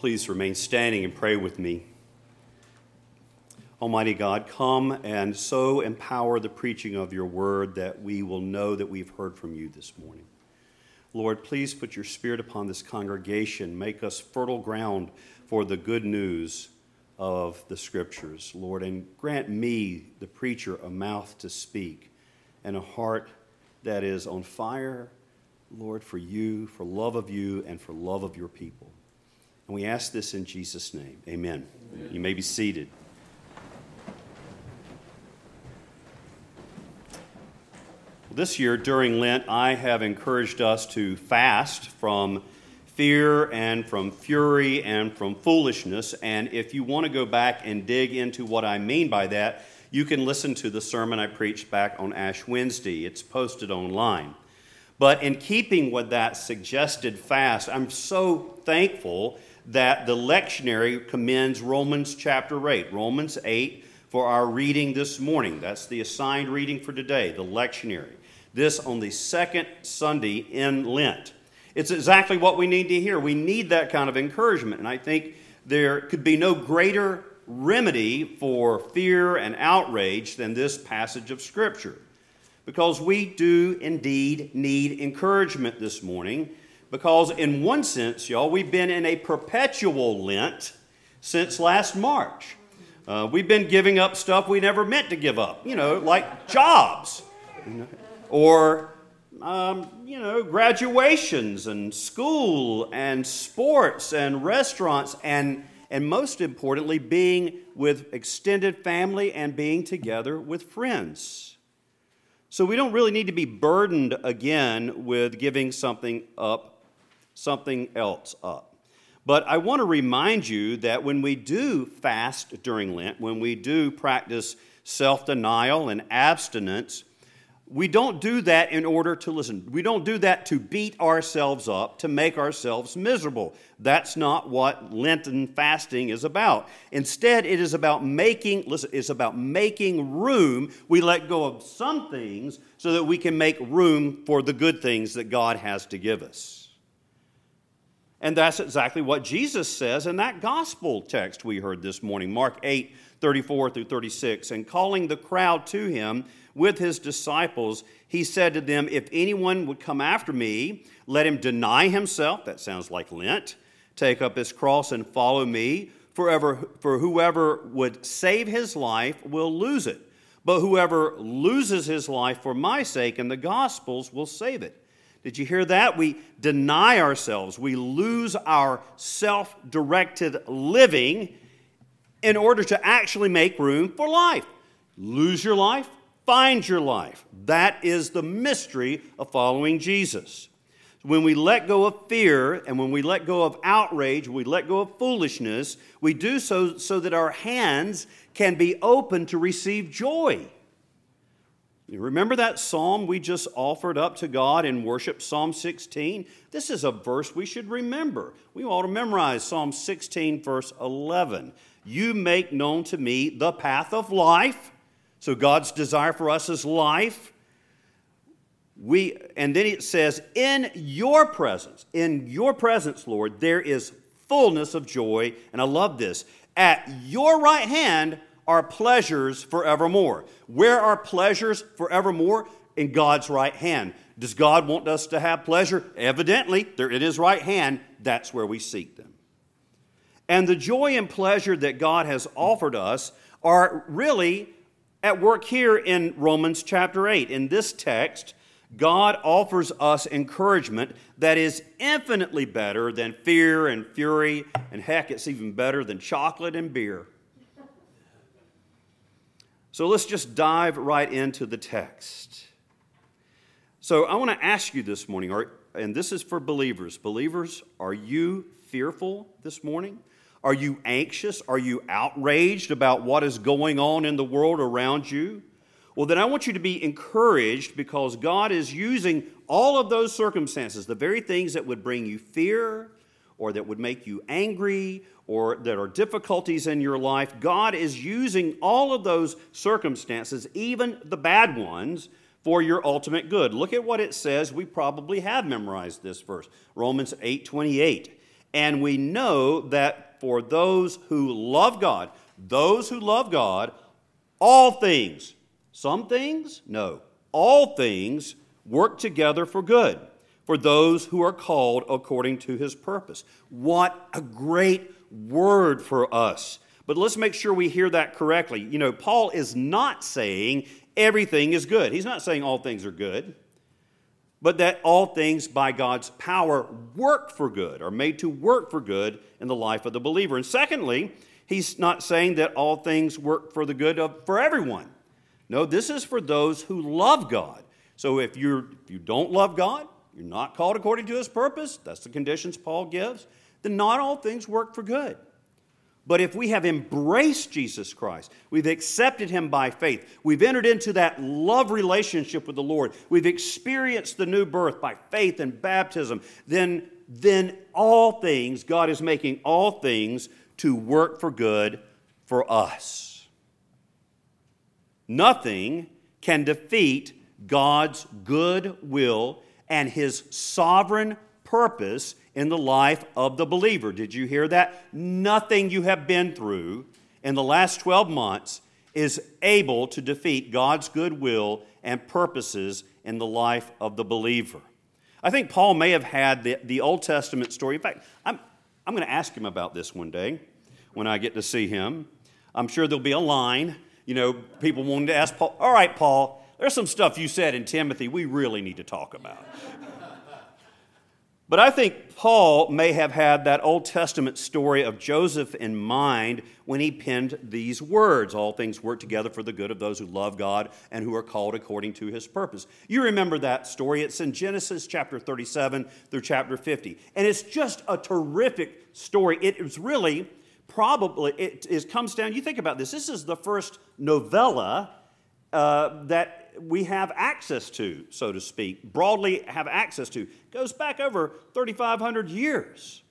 Please remain standing and pray with me. Almighty God, come and so empower the preaching of your word that we will know that we've heard from you this morning. Lord, please put your spirit upon this congregation. Make us fertile ground for the good news of the scriptures, Lord, and grant me, the preacher, a mouth to speak and a heart that is on fire, Lord, for you, for love of you, and for love of your people. And we ask this in Jesus' name. Amen. Amen. You may be seated. This year during Lent, I have encouraged us to fast from fear and from fury and from foolishness. And if you want to go back and dig into what I mean by that, you can listen to the sermon I preached back on Ash Wednesday. It's posted online. But in keeping with that suggested fast, I'm so thankful that the lectionary commends Romans chapter 8, Romans 8 for our reading this morning. That's the assigned reading for today, the lectionary this on the second Sunday in Lent. It's exactly what we need to hear. We need that kind of encouragement. And I think there could be no greater remedy for fear and outrage than this passage of Scripture. Because we do indeed need encouragement this morning. Because, in one sense, y'all, we've been in a perpetual Lent since last March. Uh, we've been giving up stuff we never meant to give up, you know, like jobs or um, you know, graduations and school and sports and restaurants and, and most importantly, being with extended family and being together with friends. So we don't really need to be burdened again with giving something up, something else up. But I want to remind you that when we do fast during Lent, when we do practice self denial and abstinence, we don't do that in order to listen. We don't do that to beat ourselves up, to make ourselves miserable. That's not what Lenten fasting is about. Instead, it is about making, listen, it's about making room. We let go of some things so that we can make room for the good things that God has to give us. And that's exactly what Jesus says in that gospel text we heard this morning, Mark 8, 34 through 36. And calling the crowd to him, with his disciples, he said to them, If anyone would come after me, let him deny himself. That sounds like Lent. Take up his cross and follow me. Forever, for whoever would save his life will lose it. But whoever loses his life for my sake and the gospel's will save it. Did you hear that? We deny ourselves. We lose our self directed living in order to actually make room for life. Lose your life, find your life. That is the mystery of following Jesus. When we let go of fear and when we let go of outrage, we let go of foolishness, we do so so that our hands can be open to receive joy. Remember that psalm we just offered up to God in worship, Psalm 16? This is a verse we should remember. We ought to memorize Psalm 16, verse 11. You make known to me the path of life. So God's desire for us is life. We, and then it says, In your presence, in your presence, Lord, there is fullness of joy. And I love this. At your right hand are pleasures forevermore. Where are pleasures forevermore? In God's right hand. Does God want us to have pleasure? Evidently, they're in His right hand. That's where we seek them. And the joy and pleasure that God has offered us are really at work here in Romans chapter 8. In this text, God offers us encouragement that is infinitely better than fear and fury, and heck, it's even better than chocolate and beer. So let's just dive right into the text. So I want to ask you this morning, and this is for believers. Believers, are you fearful this morning? Are you anxious? Are you outraged about what is going on in the world around you? Well, then I want you to be encouraged because God is using all of those circumstances, the very things that would bring you fear or that would make you angry or that are difficulties in your life. God is using all of those circumstances, even the bad ones, for your ultimate good. Look at what it says. We probably have memorized this verse Romans 8 28. And we know that for those who love God, those who love God, all things, some things, no, all things work together for good for those who are called according to his purpose. What a great word for us. But let's make sure we hear that correctly. You know, Paul is not saying everything is good. He's not saying all things are good, but that all things by God's power work for good, are made to work for good in the life of the believer. And secondly, he's not saying that all things work for the good of for everyone. No, this is for those who love God. So if you're if you don't love God, you're not called according to his purpose, that's the conditions Paul gives, then not all things work for good. But if we have embraced Jesus Christ, we've accepted him by faith, we've entered into that love relationship with the Lord, we've experienced the new birth by faith and baptism, then, then all things, God is making all things to work for good for us. Nothing can defeat God's good will and his sovereign purpose in the life of the believer. Did you hear that? Nothing you have been through in the last 12 months is able to defeat God's goodwill and purposes in the life of the believer. I think Paul may have had the, the Old Testament story. In fact, I'm, I'm going to ask him about this one day when I get to see him. I'm sure there'll be a line, you know, people wanting to ask Paul, all right, Paul, there's some stuff you said in Timothy we really need to talk about. But I think Paul may have had that Old Testament story of Joseph in mind when he penned these words All things work together for the good of those who love God and who are called according to his purpose. You remember that story. It's in Genesis chapter 37 through chapter 50. And it's just a terrific story. It is really probably, it, comes down, you think about this, this is the first novella uh, that we have access to, so to speak, broadly have access to, goes back over 3,500 years.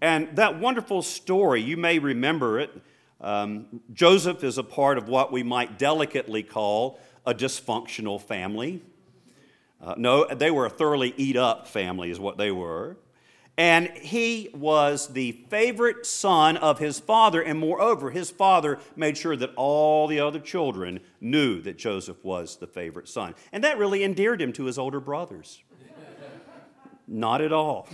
And that wonderful story, you may remember it. Um, Joseph is a part of what we might delicately call a dysfunctional family. Uh, no, they were a thoroughly eat up family, is what they were. And he was the favorite son of his father, and moreover, his father made sure that all the other children knew that Joseph was the favorite son. And that really endeared him to his older brothers. Not at all.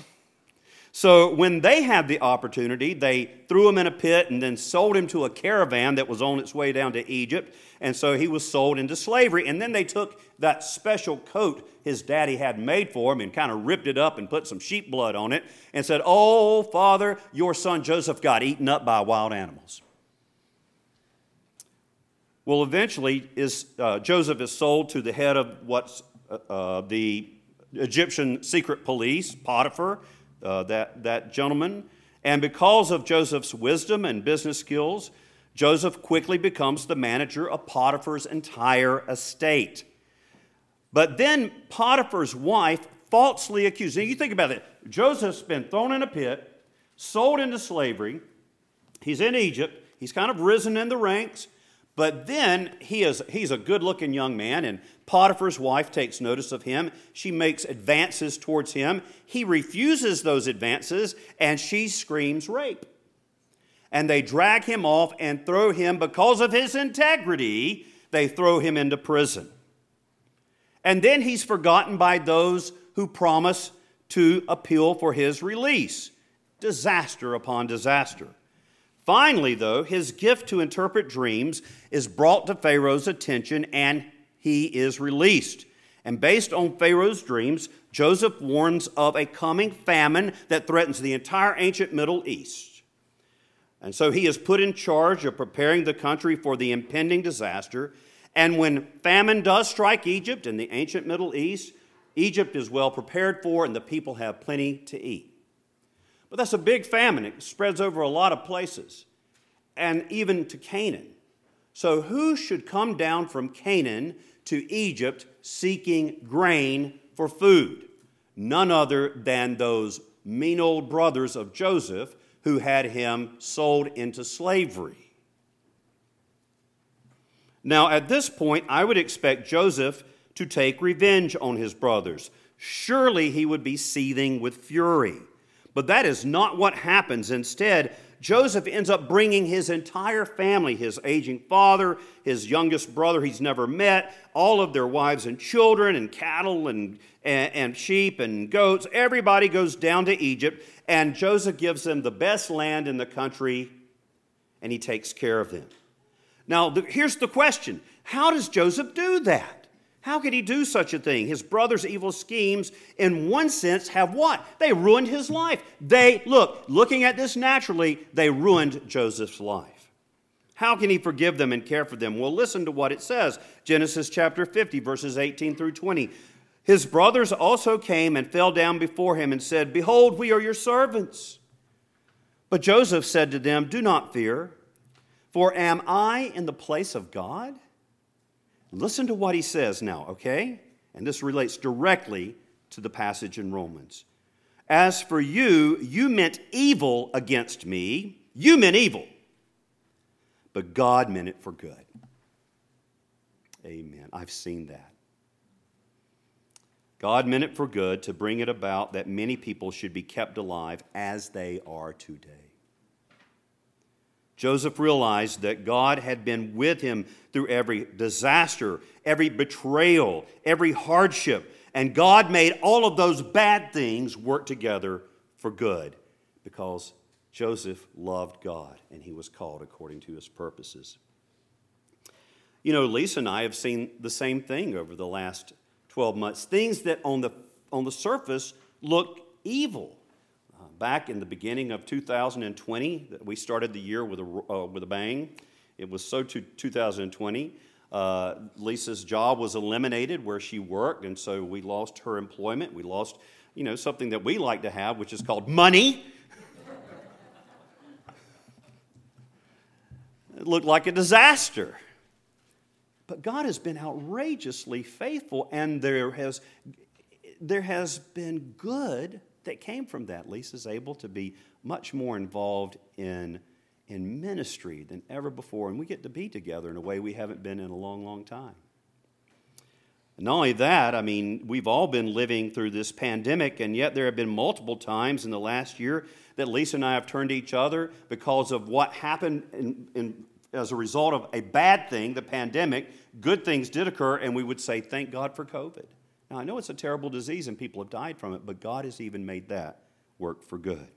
So when they had the opportunity, they threw him in a pit and then sold him to a caravan that was on its way down to Egypt. And so he was sold into slavery. And then they took that special coat his daddy had made for him and kind of ripped it up and put some sheep blood on it and said, Oh, father, your son Joseph got eaten up by wild animals. Well, eventually, is, uh, Joseph is sold to the head of what's uh, uh, the Egyptian secret police, Potiphar, uh, that, that gentleman. And because of Joseph's wisdom and business skills, Joseph quickly becomes the manager of Potiphar's entire estate. But then Potiphar's wife falsely accused. Now you think about it. Joseph's been thrown in a pit, sold into slavery. He's in Egypt. He's kind of risen in the ranks. But then he is, he's a good looking young man, and Potiphar's wife takes notice of him. She makes advances towards him. He refuses those advances, and she screams rape. And they drag him off and throw him, because of his integrity, they throw him into prison. And then he's forgotten by those who promise to appeal for his release. Disaster upon disaster. Finally, though, his gift to interpret dreams is brought to Pharaoh's attention and he is released. And based on Pharaoh's dreams, Joseph warns of a coming famine that threatens the entire ancient Middle East. And so he is put in charge of preparing the country for the impending disaster. And when famine does strike Egypt and the ancient Middle East, Egypt is well prepared for and the people have plenty to eat. But that's a big famine. It spreads over a lot of places and even to Canaan. So, who should come down from Canaan to Egypt seeking grain for food? None other than those mean old brothers of Joseph who had him sold into slavery. Now, at this point, I would expect Joseph to take revenge on his brothers. Surely he would be seething with fury. But that is not what happens. Instead, Joseph ends up bringing his entire family, his aging father, his youngest brother he's never met, all of their wives and children, and cattle and, and, and, sheep and goats. Everybody goes down to Egypt, and Joseph gives them the best land in the country, and he takes care of them. Now, here's the question How does Joseph do that? How could he do such a thing? His brother's evil schemes, in one sense, have what? They ruined his life. They, look, looking at this naturally, they ruined Joseph's life. How can he forgive them and care for them? Well, listen to what it says Genesis chapter 50, verses 18 through 20. His brothers also came and fell down before him and said, Behold, we are your servants. But Joseph said to them, Do not fear, for am I in the place of God? Listen to what he says now, okay? And this relates directly to the passage in Romans. As for you, you meant evil against me. You meant evil. But God meant it for good. Amen. I've seen that. God meant it for good to bring it about that many people should be kept alive as they are today. Joseph realized that God had been with him through every disaster, every betrayal, every hardship, and God made all of those bad things work together for good because Joseph loved God and he was called according to his purposes. You know, Lisa and I have seen the same thing over the last 12 months things that on the, on the surface look evil back in the beginning of 2020, we started the year with a, uh, with a bang. It was so to 2020. Uh, Lisa's job was eliminated where she worked, and so we lost her employment. We lost, you know, something that we like to have, which is called money. it looked like a disaster. But God has been outrageously faithful, and there has, there has been good that came from that. Lisa's able to be much more involved in, in ministry than ever before, and we get to be together in a way we haven't been in a long, long time. And not only that, I mean, we've all been living through this pandemic, and yet there have been multiple times in the last year that Lisa and I have turned to each other because of what happened in, in, as a result of a bad thing, the pandemic. Good things did occur, and we would say, Thank God for COVID. Now, I know it's a terrible disease and people have died from it, but God has even made that work for good.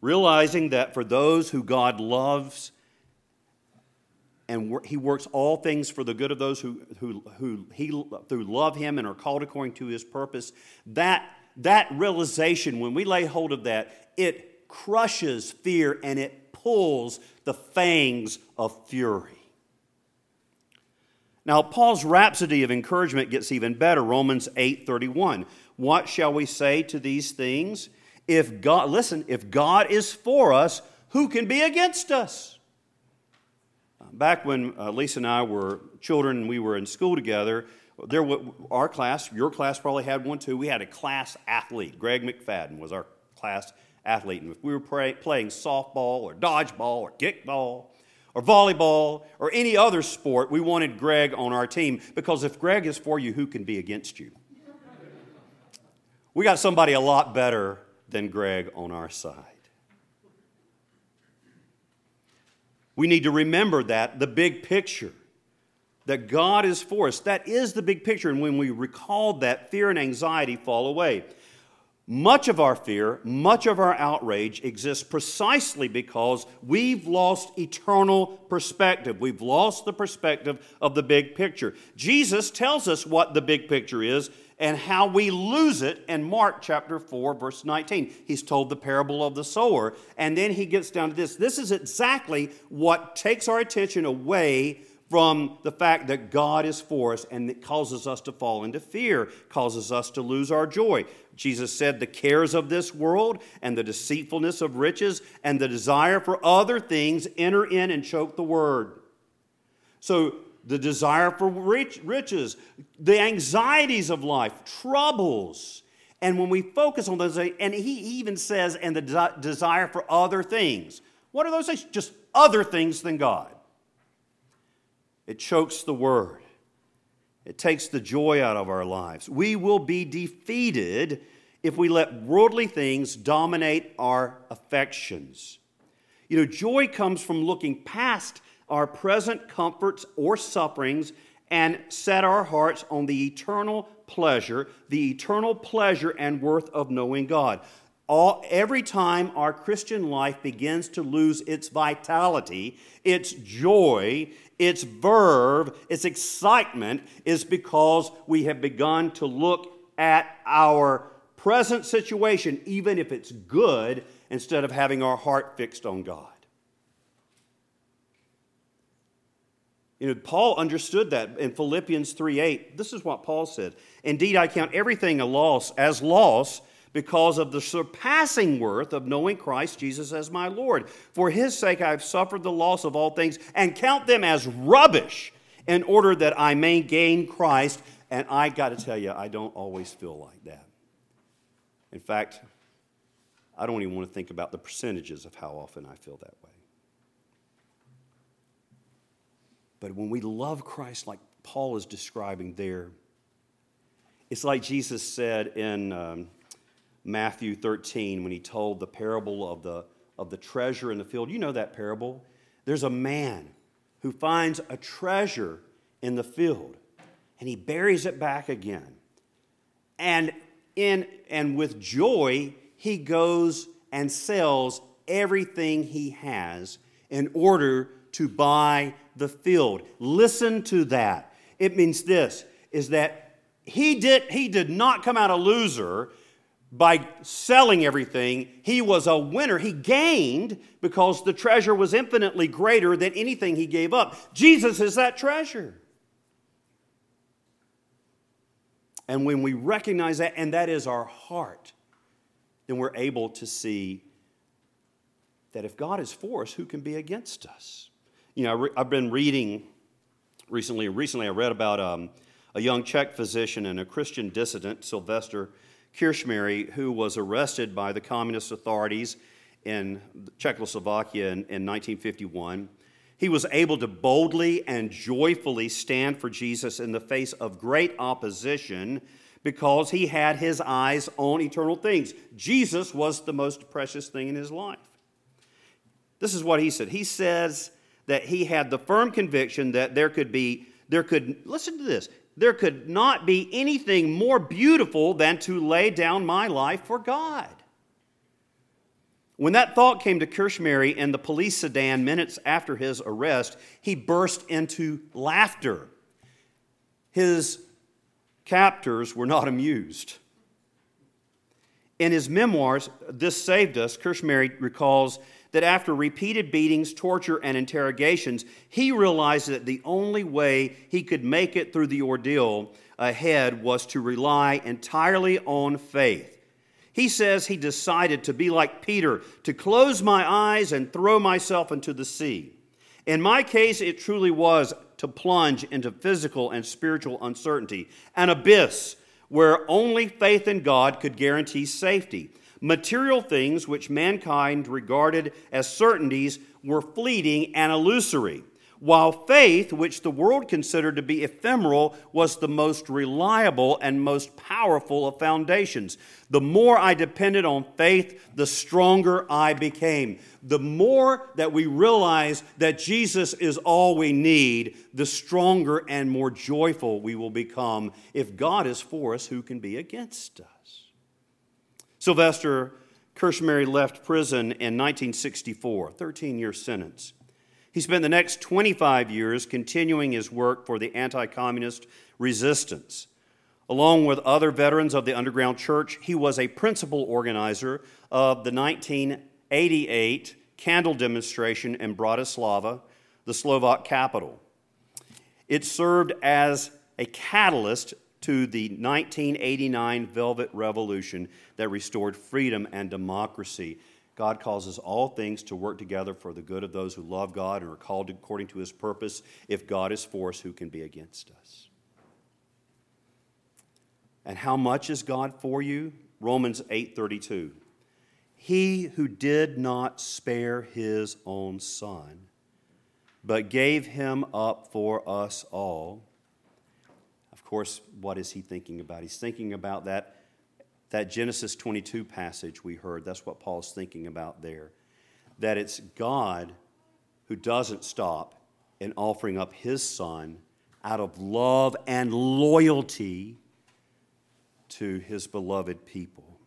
Realizing that for those who God loves, and he works all things for the good of those who, who, who he, who love him and are called according to his purpose, that, that realization, when we lay hold of that, it crushes fear and it pulls the fangs of fury. Now, Paul's rhapsody of encouragement gets even better. Romans 8:31. What shall we say to these things? If God, listen, if God is for us, who can be against us? Back when uh, Lisa and I were children, we were in school together. There, our class, your class probably had one too. We had a class athlete. Greg McFadden was our class athlete, and if we were playing softball or dodgeball or kickball, or volleyball or any other sport, we wanted Greg on our team because if Greg is for you, who can be against you? We got somebody a lot better than Greg on our side. We need to remember that, the big picture, that God is for us. That is the big picture. And when we recall that, fear and anxiety fall away. Much of our fear, much of our outrage exists precisely because we've lost eternal perspective. We've lost the perspective of the big picture. Jesus tells us what the big picture is and how we lose it in Mark chapter 4, verse 19. He's told the parable of the sower, and then he gets down to this. This is exactly what takes our attention away from the fact that God is for us and it causes us to fall into fear, causes us to lose our joy. Jesus said, The cares of this world and the deceitfulness of riches and the desire for other things enter in and choke the word. So, the desire for rich, riches, the anxieties of life, troubles. And when we focus on those, and he even says, and the desire for other things. What are those things? Just other things than God. It chokes the word, it takes the joy out of our lives. We will be defeated if we let worldly things dominate our affections. You know, joy comes from looking past our present comforts or sufferings and set our hearts on the eternal pleasure, the eternal pleasure and worth of knowing God. All, every time our Christian life begins to lose its vitality, its joy, its verve, its excitement, is because we have begun to look at our present situation, even if it's good, instead of having our heart fixed on God. You know, Paul understood that in Philippians 3:8. This is what Paul said. Indeed, I count everything a loss as loss because of the surpassing worth of knowing Christ Jesus as my Lord. For his sake I have suffered the loss of all things and count them as rubbish in order that I may gain Christ. And I got to tell you, I don't always feel like that. In fact, I don't even want to think about the percentages of how often I feel that way. But when we love Christ like Paul is describing there, it's like Jesus said in um, Matthew 13 when he told the parable of the, of the treasure in the field. You know that parable. There's a man who finds a treasure in the field and he buries it back again. And, in, and with joy, he goes and sells everything he has in order to buy the field. Listen to that. It means this is that he did, he did not come out a loser by selling everything. He was a winner. He gained because the treasure was infinitely greater than anything he gave up. Jesus is that treasure. And when we recognize that, and that is our heart, then we're able to see that if God is for us, who can be against us? You know, I've been reading recently, recently I read about um, a young Czech physician and a Christian dissident, Sylvester Krčméry, who was arrested by the communist authorities in Czechoslovakia in, in 1951. He was able to boldly and joyfully stand for Jesus in the face of great opposition because he had his eyes on eternal things. Jesus was the most precious thing in his life. This is what he said. He says that he had the firm conviction that there could be, there could, listen to this, there could not be anything more beautiful than to lay down my life for God. When that thought came to Krčméry in the police sedan minutes after his arrest, he burst into laughter. His captors were not amused. In his memoirs, This Saved Us, Krčméry recalls that after repeated beatings, torture, and interrogations, he realized that the only way he could make it through the ordeal ahead was to rely entirely on faith. He says he decided to be like Peter, to close my eyes and throw myself into the sea. In my case, it truly was to plunge into physical and spiritual uncertainty, an abyss where only faith in God could guarantee safety. Material things which mankind regarded as certainties were fleeting and illusory, while faith, which the world considered to be ephemeral, was the most reliable and most powerful of foundations. The more I depended on faith, the stronger I became. The more that we realize that Jesus is all we need, the stronger and more joyful we will become. If God is for us, who can be against us? Sylvester Krčméry left prison in 1964, 13 year sentence. He spent the next 25 years continuing his work for the anti communist resistance. Along with other veterans of the underground church, he was a principal organizer of the 1988 candle demonstration in Bratislava, the Slovak capital. It served as a catalyst to the 1989 Velvet Revolution that restored freedom and democracy. God causes all things to work together for the good of those who love God and are called according to his purpose. If God is for us, who can be against us? And how much is God for you? Romans 8:32. He who did not spare his own son, but gave him up for us all course, what is he thinking about? He's thinking about that that Genesis 22 passage we heard, that's what Paul's thinking about there. That it's God who doesn't stop in offering up his son out of love and loyalty to his beloved people.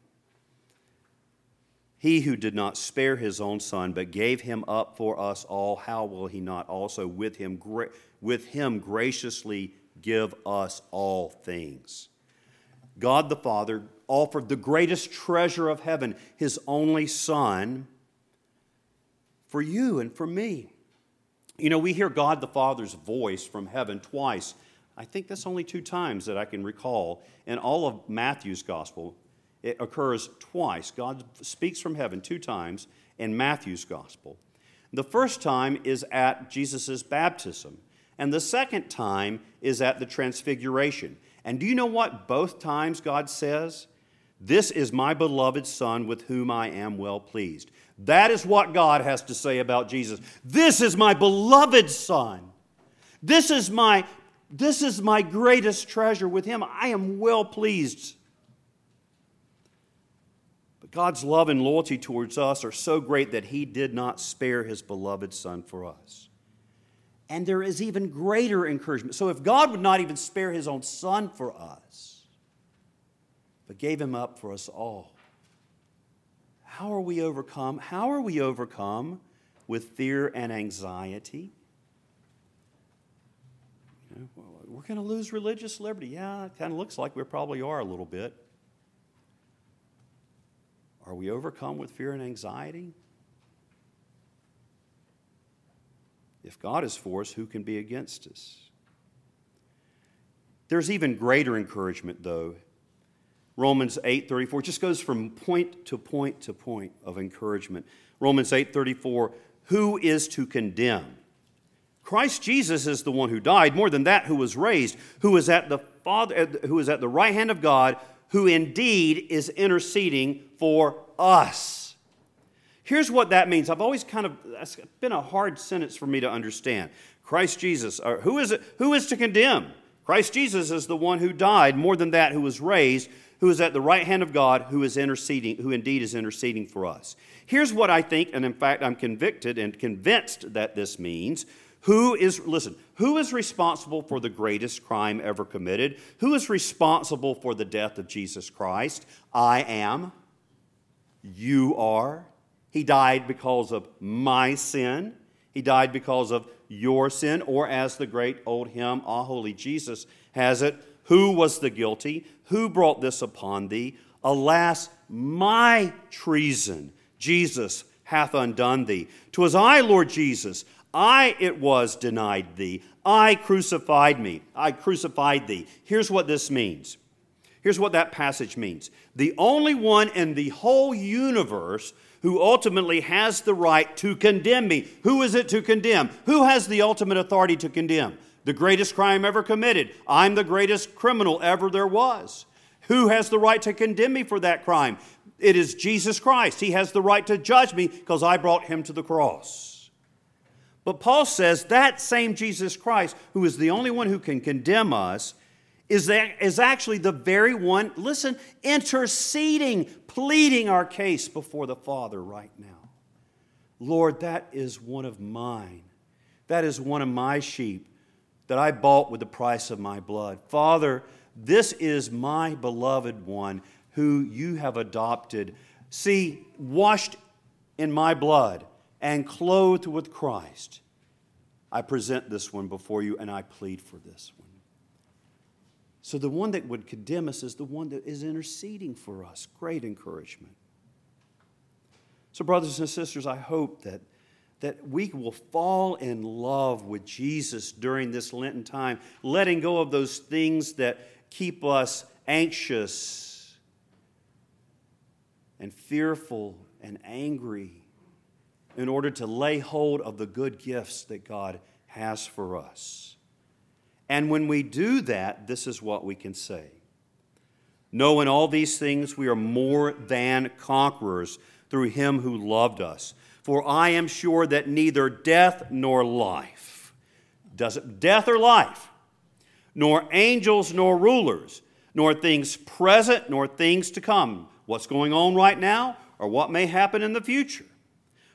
He who did not spare his own son, but gave him up for us all, how will he not also with him, with him graciously give us all things? God the Father offered the greatest treasure of heaven, his only son, for you and for me. You know, we hear God the Father's voice from heaven twice. I think that's only two times that I can recall in all of Matthew's gospel. It occurs twice. God speaks from heaven two times in Matthew's gospel. The first time is at Jesus' baptism, and the second time is at the transfiguration. And do you know what both times God says? This is my beloved Son with whom I am well pleased. That is what God has to say about Jesus. This is my beloved Son. This is my, this is my greatest treasure. With him, I am well pleased. But God's love and loyalty towards us are so great that he did not spare his beloved Son for us. And there is even greater encouragement. So if God would not even spare his own Son for us, but gave him up for us all, how are we overcome? How are we overcome with fear and anxiety? You know, we're going to lose religious liberty. Yeah, it kind of looks like we probably are a little bit. Are we overcome with fear and anxiety? If God is for us, who can be against us? There's even greater encouragement, though. Romans 8:34 just goes from point to point to point of encouragement. Romans 8:34, who is to condemn? Christ Jesus is the one who died, more than that, who was raised, who is at the Father, who is at the right hand of God, who indeed is interceding for us. Here's what that means. I've always kind of, that's been a hard sentence for me to understand. Christ Jesus, who is it? Who is to condemn? Christ Jesus is the one who died, more than that, who was raised, who is at the right hand of God, who is interceding, who indeed is interceding for us. Here's what I think, and in fact, I'm convicted and convinced that this means. Who is, listen, who is responsible for the greatest crime ever committed? Who is responsible for the death of Jesus Christ? I am. You are. He died because of my sin. He died because of your sin, or as the great old hymn, Ah, Holy Jesus, has it, who was the guilty? Who brought this upon thee? Alas, my treason, Jesus, hath undone thee. 'Twas I, Lord Jesus, I it was denied thee. I crucified me. I crucified thee. Here's what this means. Here's what that passage means. The only one in the whole universe who ultimately has the right to condemn me. Who is it to condemn? Who has the ultimate authority to condemn? The greatest crime ever committed. I'm the greatest criminal ever there was. Who has the right to condemn me for that crime? It is Jesus Christ. He has the right to judge me because I brought him to the cross. But Paul says that same Jesus Christ, who is the only one who can condemn us, is, that, is actually the very one, listen, interceding, pleading our case before the Father right now. Lord, that is one of mine. That is one of my sheep that I bought with the price of my blood. Father, this is my beloved one who you have adopted. See, washed in my blood and clothed with Christ. I present this one before you and I plead for this one. So the one that would condemn us is the one that is interceding for us. Great encouragement. So, brothers and sisters, I hope that, that we will fall in love with Jesus during this Lenten time, letting go of those things that keep us anxious and fearful and angry in order to lay hold of the good gifts that God has for us. And when we do that, this is what we can say No in all these things we are more than conquerors through him who loved us. For I am sure that neither death nor life, does it death or life, nor angels nor rulers, nor things present, nor things to come, what's going on right now, or what may happen in the future,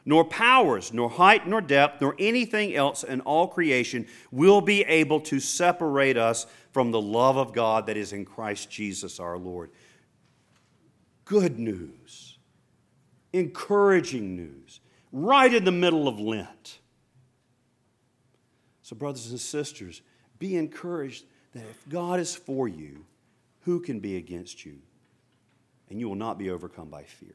nor powers, nor height, nor depth, nor anything else in all creation will be able to separate us from the love of God that is in Christ Jesus our Lord. Good news, encouraging news, right in the middle of Lent. So, brothers and sisters, be encouraged that if God is for you, who can be against you? And you will not be overcome by fear.